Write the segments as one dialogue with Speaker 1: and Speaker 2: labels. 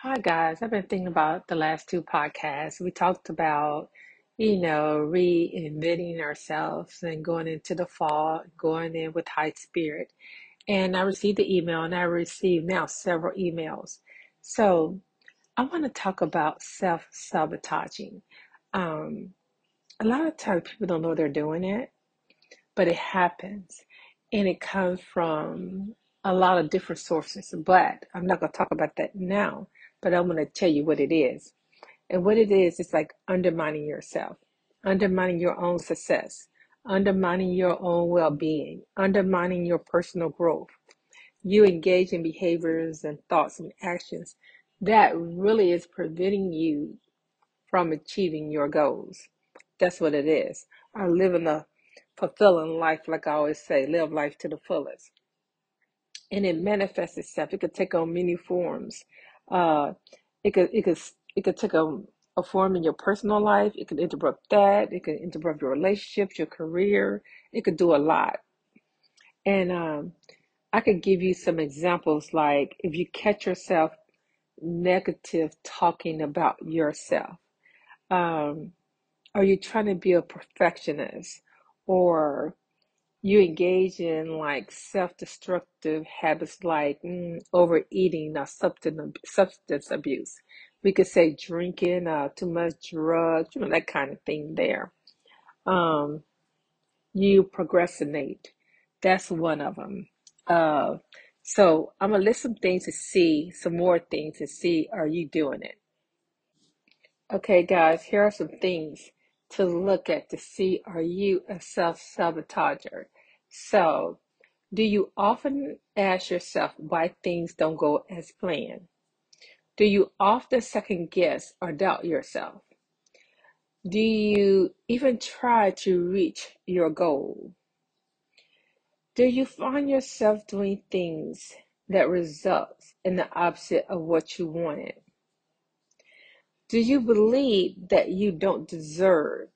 Speaker 1: Hi, guys. I've been thinking about the last two podcasts. We talked about, you know, reinventing ourselves and going into the fall, going in with high spirit. And I received the email and I received now several emails. So I want to talk about self sabotaging. Um, a lot of times people don't know they're doing it, but it happens. And it comes from a lot of different sources. But I'm not going to talk about that now, but I'm going to tell you what it is. And what it is, it's like undermining yourself, undermining your own success, undermining your own well being, undermining your personal growth. You engage in behaviors and thoughts and actions that really is preventing you from achieving your goals. That's what it is. Or living a fulfilling life, like I always say, live life to the fullest. And it manifests itself. It could take on many forms. Uh, it could it could it could take a, a form in your personal life. It could interrupt that. It could interrupt your relationships, your career. It could do a lot. And um, I could give you some examples. Like if you catch yourself negative talking about yourself. Um, are you trying to be a perfectionist or you engage in like self-destructive habits like mm, overeating or substance substance abuse. We could say drinking uh, too much drugs you know that kind of thing there. Um, you procrastinate. That's one of them uh, so i'm gonna list some things to see some more things to see are you doing it? Okay, guys, here are some things to look at to see are you a self sabotager? So, do you often ask yourself why things don't go as planned? Do you often second guess or doubt yourself? Do you even try to reach your goal? Do you find yourself doing things that results in the opposite of what you wanted? Do you believe that you don't deserve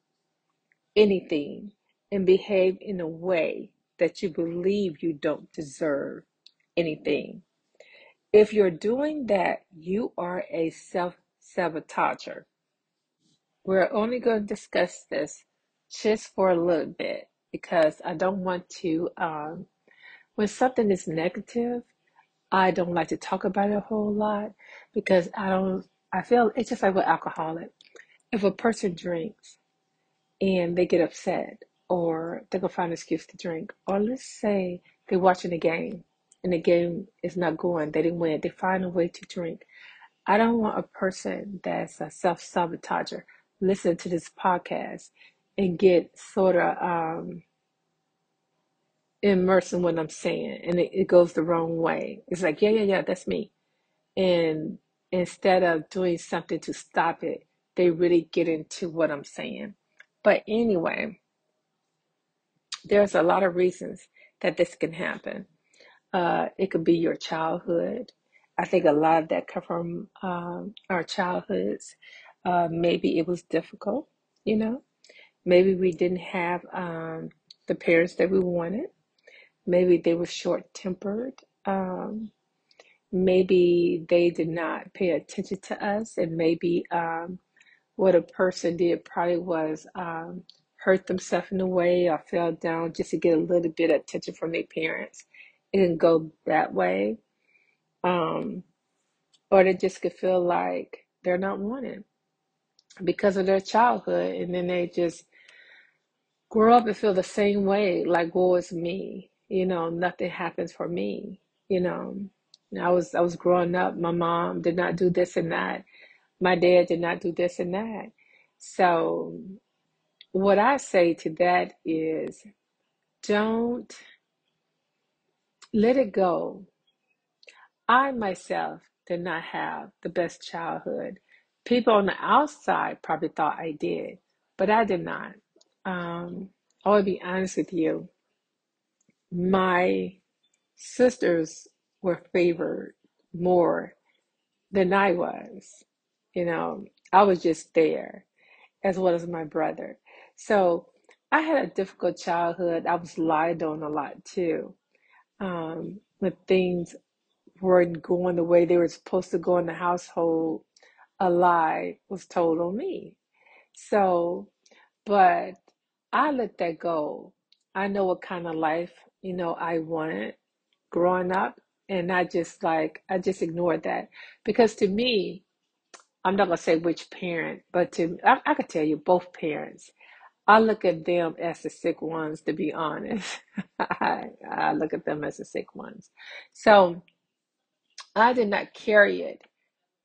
Speaker 1: anything and behave in a way that you believe you don't deserve anything. If you're doing that, you are a self sabotager. We're only going to discuss this just for a little bit because I don't want to, um, when something is negative, I don't like to talk about it a whole lot because I don't, I feel it's just like with alcoholic. If a person drinks, and they get upset or they go find an excuse to drink. Or let's say they're watching a game and the game is not going, they didn't win, they find a way to drink. I don't want a person that's a self sabotager listen to this podcast and get sort of um, immersed in what I'm saying and it, it goes the wrong way. It's like, yeah, yeah, yeah, that's me. And instead of doing something to stop it, they really get into what I'm saying. But anyway, there's a lot of reasons that this can happen. Uh, it could be your childhood. I think a lot of that come from um, our childhoods. Uh, maybe it was difficult, you know. Maybe we didn't have um, the parents that we wanted. Maybe they were short tempered. Um, maybe they did not pay attention to us, and maybe um, what a person did probably was um, hurt themselves in a way or fell down just to get a little bit of attention from their parents. It didn't go that way. Um, or they just could feel like they're not wanted because of their childhood. And then they just grow up and feel the same way like, woe is me. You know, nothing happens for me. You know, I was I was growing up. My mom did not do this and that. My dad did not do this and that. So what I say to that is don't let it go. I myself did not have the best childhood. People on the outside probably thought I did, but I did not. Um, I will be honest with you. My sisters were favored more than I was. You know, I was just there, as well as my brother. So I had a difficult childhood. I was lied on a lot too. Um, when things weren't going the way they were supposed to go in the household, a lie was told on me. So, but I let that go. I know what kind of life, you know, I wanted growing up. And I just like, I just ignored that. Because to me, I'm not to say which parent, but to, I, I could tell you both parents. I look at them as the sick ones, to be honest. I, I look at them as the sick ones. So I did not carry it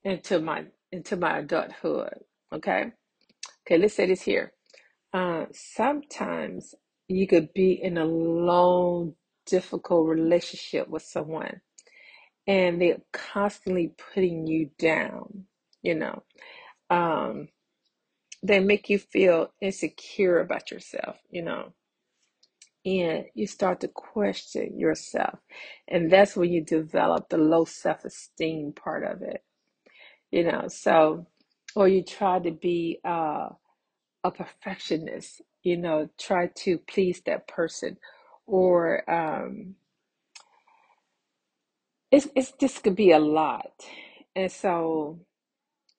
Speaker 1: into my into my adulthood. Okay. Okay, let's say this here. Uh, sometimes you could be in a long, difficult relationship with someone and they're constantly putting you down, you know. Um, they make you feel insecure about yourself, you know, and you start to question yourself. And that's when you develop the low self esteem part of it, you know. So, or you try to be uh, a perfectionist, you know, try to please that person, or um, it's, it's this could be a lot. And so,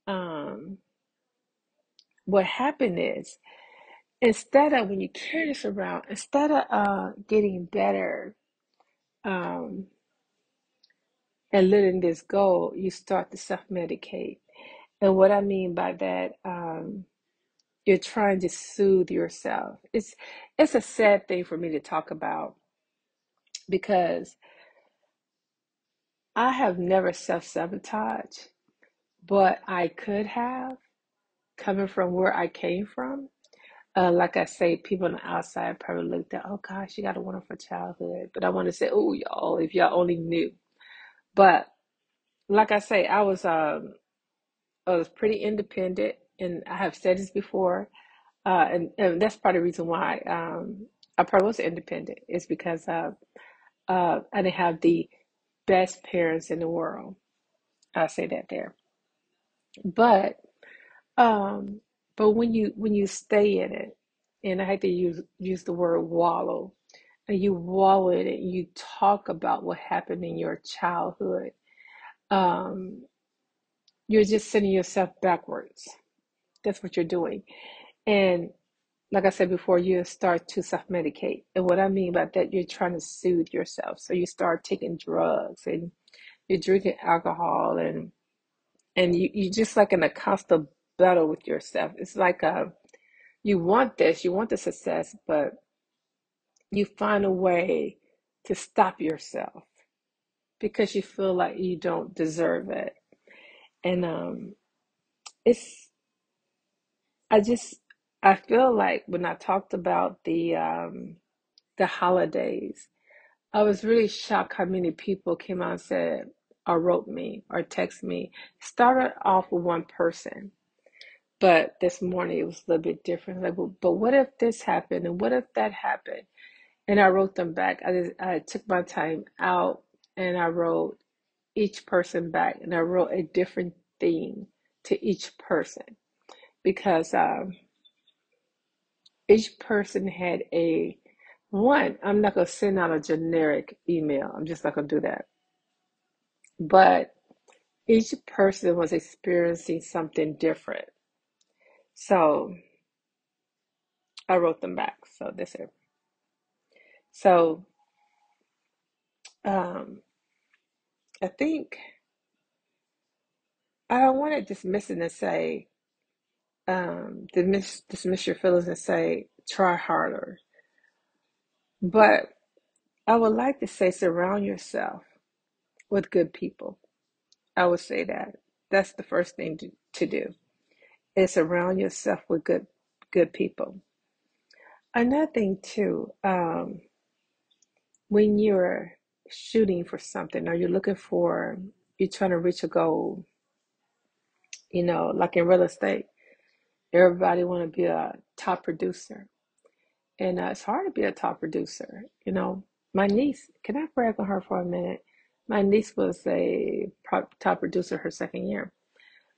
Speaker 1: um, what happened is instead of when you carry this around, instead of uh, getting better um, and letting this go, you start to self medicate. And what I mean by that, um, you're trying to soothe yourself. It's it's a sad thing for me to talk about because I have never self sabotaged, but I could have coming from where I came from. Uh, like I say, people on the outside probably looked at, oh gosh, you got a wonderful childhood. But I want to say, oh y'all, if y'all only knew. But like I say, I was um I was pretty independent, and I have said this before, uh, and, and that's part of the reason why um I probably was independent is because uh, uh, I didn't have the best parents in the world. I'll say that there. But um, but when you when you stay in it, and I hate to use use the word wallow, and you wallow in it, you talk about what happened in your childhood. Um, you're just sending yourself backwards. That's what you're doing. And like I said before, you start to self medicate. And what I mean by that, you're trying to soothe yourself. So you start taking drugs and you're drinking alcohol and and you, you just like in a constant battle with yourself. It's like a you want this, you want the success, but you find a way to stop yourself because you feel like you don't deserve it. And um it's I just I feel like when I talked about the um the holidays, I was really shocked how many people came out and said or wrote me or text me. Started off with one person, but this morning it was a little bit different. Like, well, but what if this happened and what if that happened? And I wrote them back. I just, I took my time out and I wrote each person back and I wrote a different theme to each person because um, each person had a one. I'm not gonna send out a generic email. I'm just not gonna do that. But each person was experiencing something different. So I wrote them back. So this is so um, I think I don't want to dismiss it and say um, dismiss dismiss your feelings and say try harder. But I would like to say surround yourself with good people. I would say that. That's the first thing to, to do. Is surround yourself with good good people. Another thing too, um, when you're shooting for something or you're looking for you're trying to reach a goal, you know, like in real estate, everybody want to be a top producer. And uh, it's hard to be a top producer, you know. My niece, can I brag on her for a minute? My niece was a top producer her second year.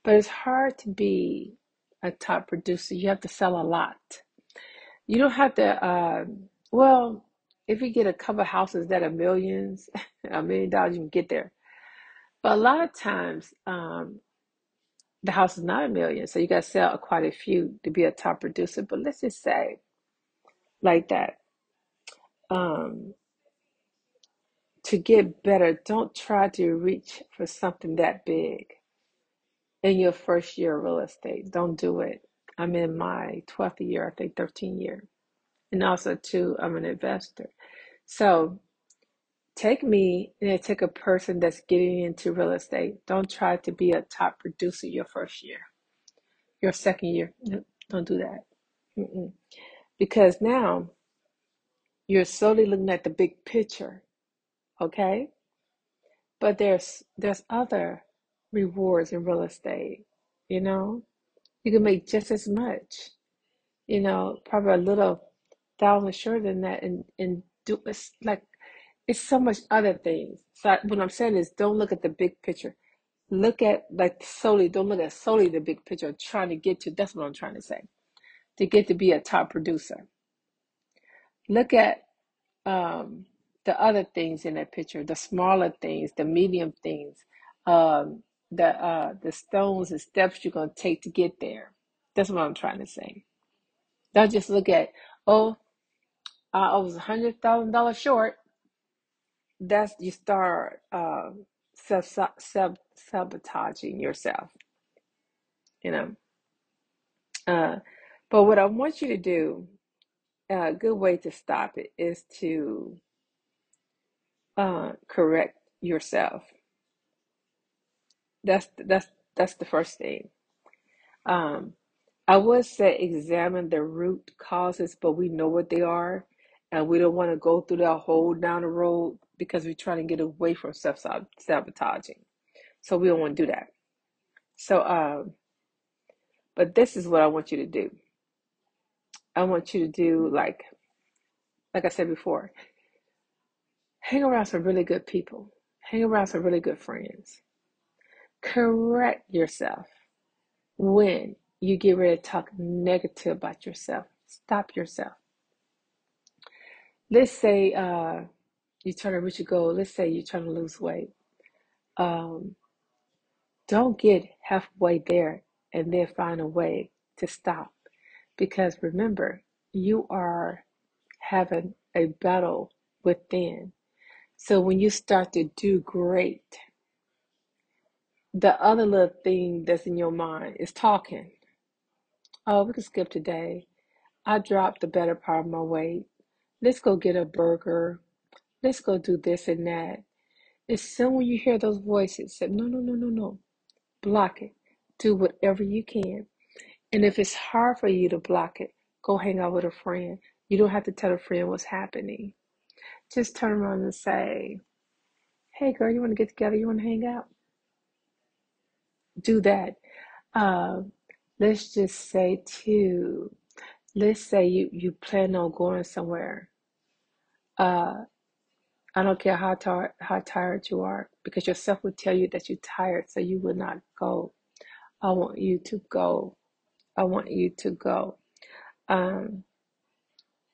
Speaker 1: But it's hard to be a top producer. You have to sell a lot. You don't have to, uh, well, if you get a couple houses that are millions, a million dollars, you can get there. But a lot of times, um, the house is not a million, so you got to sell quite a few to be a top producer. But let's just say like that. Um, to get better, don't try to reach for something that big in your first year of real estate. Don't do it. I'm in my 12th year, I think 13 year. And also too, I'm an investor. So take me and take a person that's getting into real estate. Don't try to be a top producer your first year, your second year. Don't do that. Mm-mm. Because now you're solely looking at the big picture, okay? But there's there's other rewards in real estate. You know, you can make just as much. You know, probably a little thousand shorter than that, and and do it's like it's so much other things. So I, what I'm saying is, don't look at the big picture. Look at like solely. Don't look at solely the big picture. Trying to get to. That's what I'm trying to say. To get to be a top producer. Look at um, the other things in that picture, the smaller things, the medium things, um, the uh, the stones and steps you're gonna take to get there. That's what I'm trying to say. Don't just look at, oh, I was a hundred thousand dollars short. That's you start uh, self self sabotaging yourself. You know. Uh, but what I want you to do, a good way to stop it is to uh, correct yourself That's that's that's the first thing. Um, I would say examine the root causes, but we know what they are, and we don't want to go through that hole down the road because we're trying to get away from self sabotaging. So we don't want to do that. So, um, but this is what I want you to do. I want you to do like, like I said before, hang around some really good people, hang around some really good friends. Correct yourself when you get ready to talk negative about yourself. Stop yourself. Let's say uh, you're trying to reach a goal. Let's say you're trying to lose weight. Um, don't get halfway there and then find a way to stop. Because remember, you are having a battle within. So when you start to do great, the other little thing that's in your mind is talking. Oh, we can skip today. I dropped the better part of my weight. Let's go get a burger. Let's go do this and that. As soon when you hear those voices, say, no, no, no, no, no. Block it. Do whatever you can. And if it's hard for you to block it, go hang out with a friend. You don't have to tell a friend what's happening. Just turn around and say, hey, girl, you want to get together? You want to hang out? Do that. Uh, let's just say, too, let's say you, you plan on going somewhere. Uh, I don't care how tired how tired you are, because yourself will tell you that you're tired, so you will not go. I want you to go. I want you to go. Um,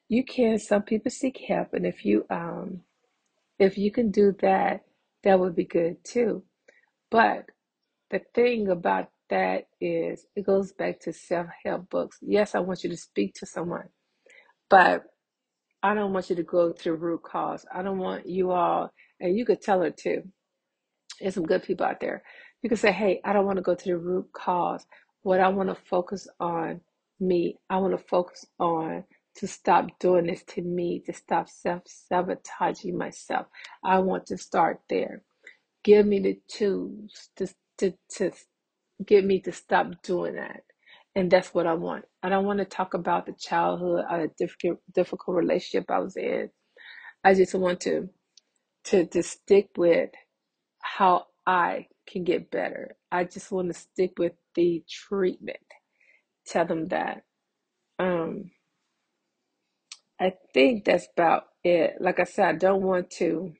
Speaker 1: you can. Some people seek help, and if you um, if you can do that, that would be good too. But the thing about that is, it goes back to self help books. Yes, I want you to speak to someone, but I don't want you to go to root cause. I don't want you all, and you could tell her too. There's some good people out there. You can say, hey, I don't want to go to the root cause. What I want to focus on me. I want to focus on to stop doing this to me, to stop self sabotaging myself. I want to start there. Give me the tools to, to, to get me to stop doing that. And that's what I want. I don't want to talk about the childhood, a difficult, difficult relationship I was in. I just want to, to, to stick with how I can get better. I just want to stick with the treatment. Tell them that. Um, I think that's about it. Like I said, I don't want to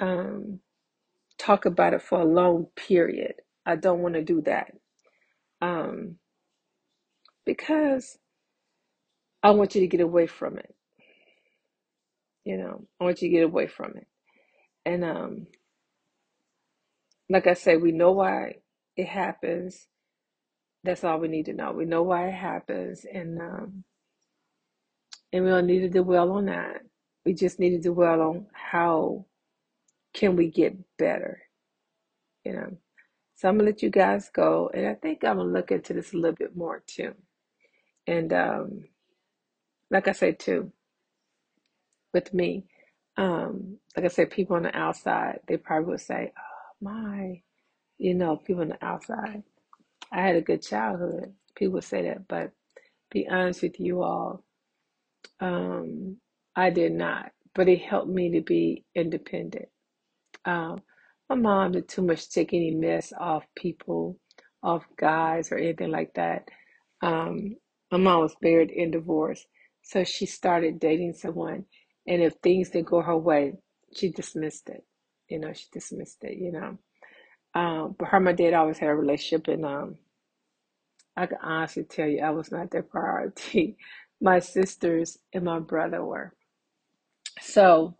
Speaker 1: um, talk about it for a long period. I don't want to do that. Um, because I want you to get away from it. You know, I want you to get away from it. And um, like I said, we know why it happens. That's all we need to know. We know why it happens, and um, and we don't need to dwell on that. We just need to dwell on how can we get better. You know. So I'm gonna let you guys go, and I think I'm gonna look into this a little bit more too. And um, like I said too, with me, um, like I said, people on the outside, they probably would say, "Oh my," you know, people on the outside. I had a good childhood. People would say that, but be honest with you all, um, I did not. But it helped me to be independent. My mom did too much take any mess off people, off guys or anything like that. Um, my mom was married in divorce, so she started dating someone, and if things didn't go her way, she dismissed it. You know, she dismissed it. You know, um, but her and my dad always had a relationship, and um, I can honestly tell you, I was not their priority. My sisters and my brother were. So,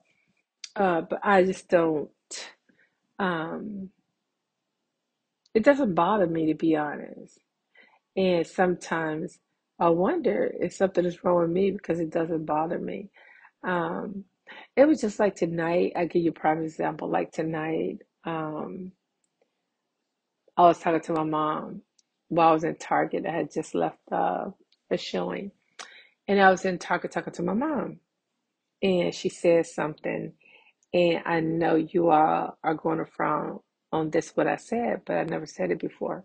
Speaker 1: uh, but I just don't. Um, it doesn't bother me to be honest. And sometimes I wonder if something is wrong with me because it doesn't bother me. Um, it was just like tonight. I give you a prime example. Like tonight, um, I was talking to my mom while I was in Target. I had just left uh, a showing, and I was in Target talking to my mom, and she said something, and I know you all are going to frown on this what I said, but I never said it before.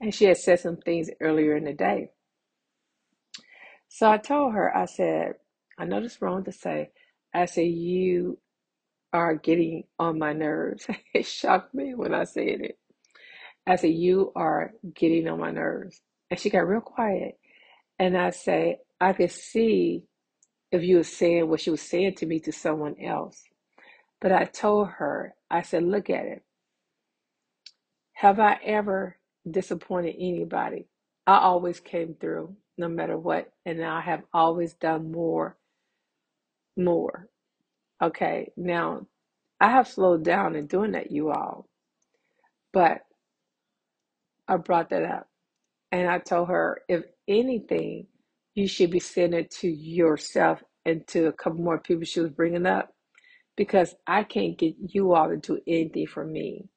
Speaker 1: And she had said some things earlier in the day. So I told her, I said, I know this wrong to say. I said, you are getting on my nerves. it shocked me when I said it. I said, you are getting on my nerves. And she got real quiet. And I say, I could see if you were saying what she was saying to me to someone else. But I told her, I said, look at it. Have I ever disappointed anybody? I always came through no matter what. And I have always done more, more. Okay. Now, I have slowed down in doing that, you all. But I brought that up. And I told her, if anything, you should be saying it to yourself and to a couple more people she was bringing up because I can't get you all to do anything for me.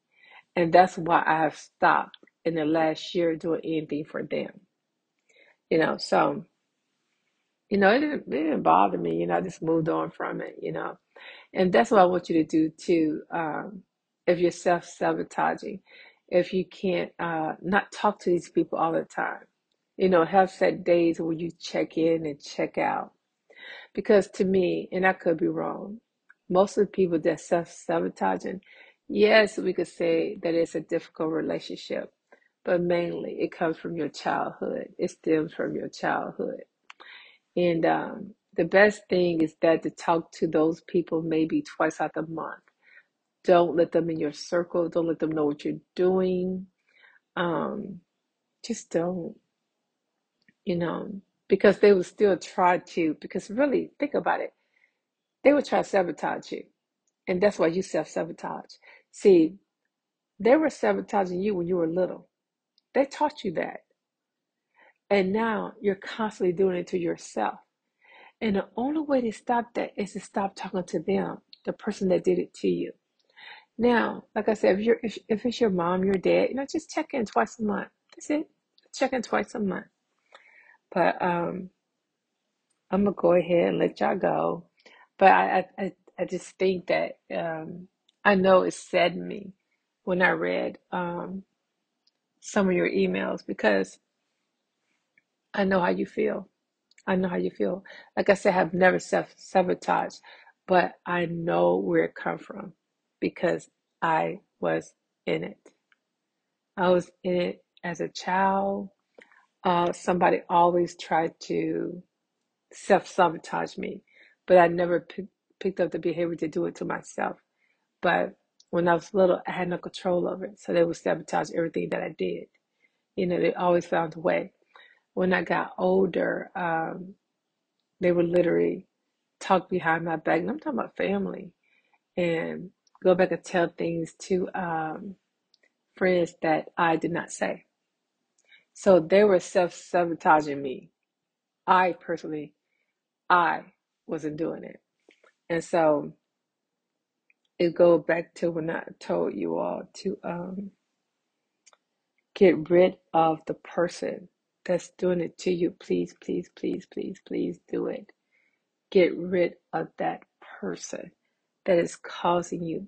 Speaker 1: And that's why I have stopped in the last year doing anything for them. You know, so, you know, it didn't, it didn't bother me. You know, I just moved on from it, you know. And that's what I want you to do too. Um, if you're self sabotaging, if you can't uh, not talk to these people all the time, you know, have set days where you check in and check out. Because to me, and I could be wrong, most of the people that self sabotaging, yes, we could say that it's a difficult relationship, but mainly it comes from your childhood. It stems from your childhood. And um, the best thing is that to talk to those people maybe twice out the month. Don't let them in your circle. Don't let them know what you're doing. Um, just don't, you know, because they will still try to, because really, think about it. They would try to sabotage you. And that's why you self sabotage. See, they were sabotaging you when you were little. They taught you that. And now you're constantly doing it to yourself. And the only way to stop that is to stop talking to them, the person that did it to you. Now, like I said, if you're if, if it's your mom, your dad, you know, just check in twice a month. That's it. Check in twice a month. But um, I'm gonna go ahead and let y'all go. But I I, I just think that um, I know it saddened me when I read um, some of your emails because I know how you feel. I know how you feel. Like I said, I've never self sabotaged, but I know where it come from because I was in it. I was in it as a child. Uh, somebody always tried to self sabotage me, but I never pick, picked up the behavior to do it to myself. But when I was little, I had no control over it, so they would sabotage everything that I did. You know, they always found a way. When I got older, um, they would literally talk behind my back. And I'm talking about family. And go back and tell things to um, friends that I did not say. So they were self sabotaging me. I personally, I wasn't doing it. And so it goes back to when I told you all to um, get rid of the person that's doing it to you. Please, please, please, please, please do it. Get rid of that person that is causing you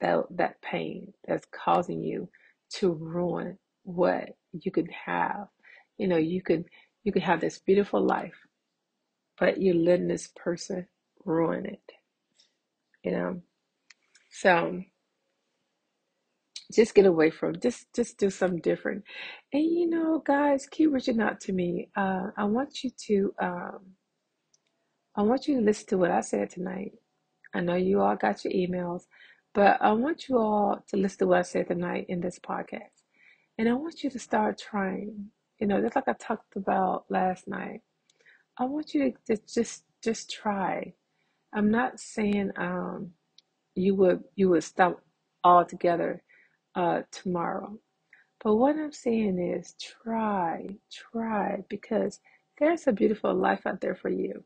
Speaker 1: that that pain that's causing you to ruin what you could have. You know, you could you could have this beautiful life, but you're letting this person ruin it. You know, so just get away from just just do something different. And you know, guys, keep reaching out to me. Uh, I want you to um, I want you to listen to what I said tonight. I know you all got your emails, but I want you all to listen to what I said tonight in this podcast. And I want you to start trying. You know, just like I talked about last night. I want you to just just try. I'm not saying um you would you would stop altogether uh tomorrow. But what I'm saying is try, try because there's a beautiful life out there for you.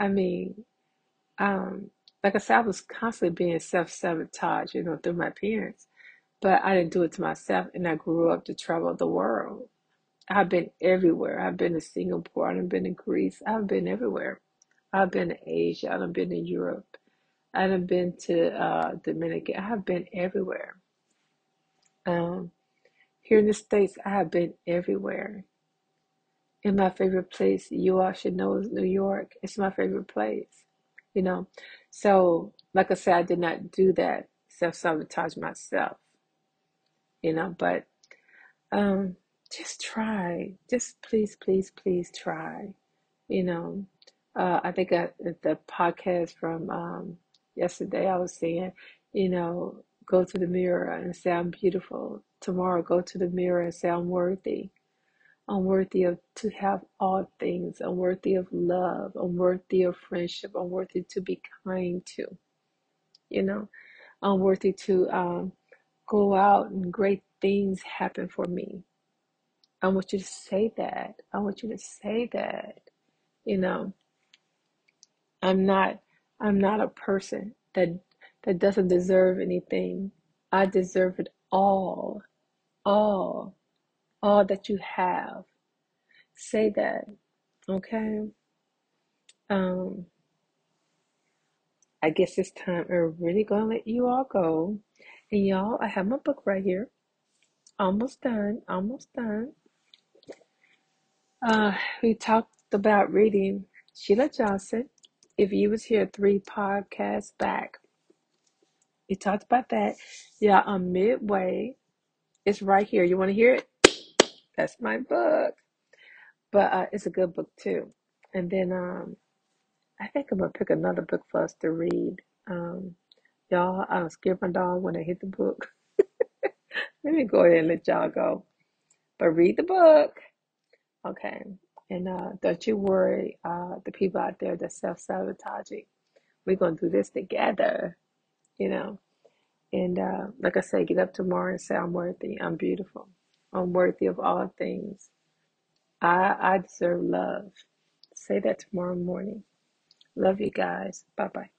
Speaker 1: I mean, um, like I said, I was constantly being self-sabotage, you know, through my parents, but I didn't do it to myself, and I grew up to travel the world. I've been everywhere. I've been to Singapore. I've been to Greece. I've been everywhere. I've been to Asia. I've been to Europe. I've been to uh, Dominican. I have been everywhere. Um, here in the States, I have been everywhere. And my favorite place, you all should know, is New York. It's my favorite place, you know. So, like I said, I did not do that self sabotage myself, you know, but um, just try. Just please, please, please try, you know. Uh, I think I, the podcast from um, yesterday, I was saying, you know, go to the mirror and say, I'm beautiful. Tomorrow, go to the mirror and say, I'm worthy. I'm worthy of to have all things. I'm worthy of love. I'm worthy of friendship. I'm worthy to be kind to. You know, I'm worthy to um, go out and great things happen for me. I want you to say that. I want you to say that. You know, I'm not. I'm not a person that that doesn't deserve anything. I deserve it all, all, all that you have. Say that, okay? Um, I guess it's time. I'm really gonna let you all go. And y'all, I have my book right here. Almost done. Almost done. Uh, we talked about reading Sheila Johnson. If you was here three podcasts back, we talked about that. Yeah, I'm midway. It's right here. You want to hear it? That's my book. But uh, it's a good book too. And then um, I think I'm gonna pick another book for us to read. Um, y'all, I was scared my dog when I hit the book. Let me go ahead and let y'all go. But read the book, okay? And uh, don't you worry, uh, the people out there that self sabotaging. We're gonna do this together, you know. And uh, like I say, get up tomorrow and say, I'm worthy, I'm beautiful, I'm worthy of all things. I I deserve love. Say that tomorrow morning. Love you guys. Bye bye.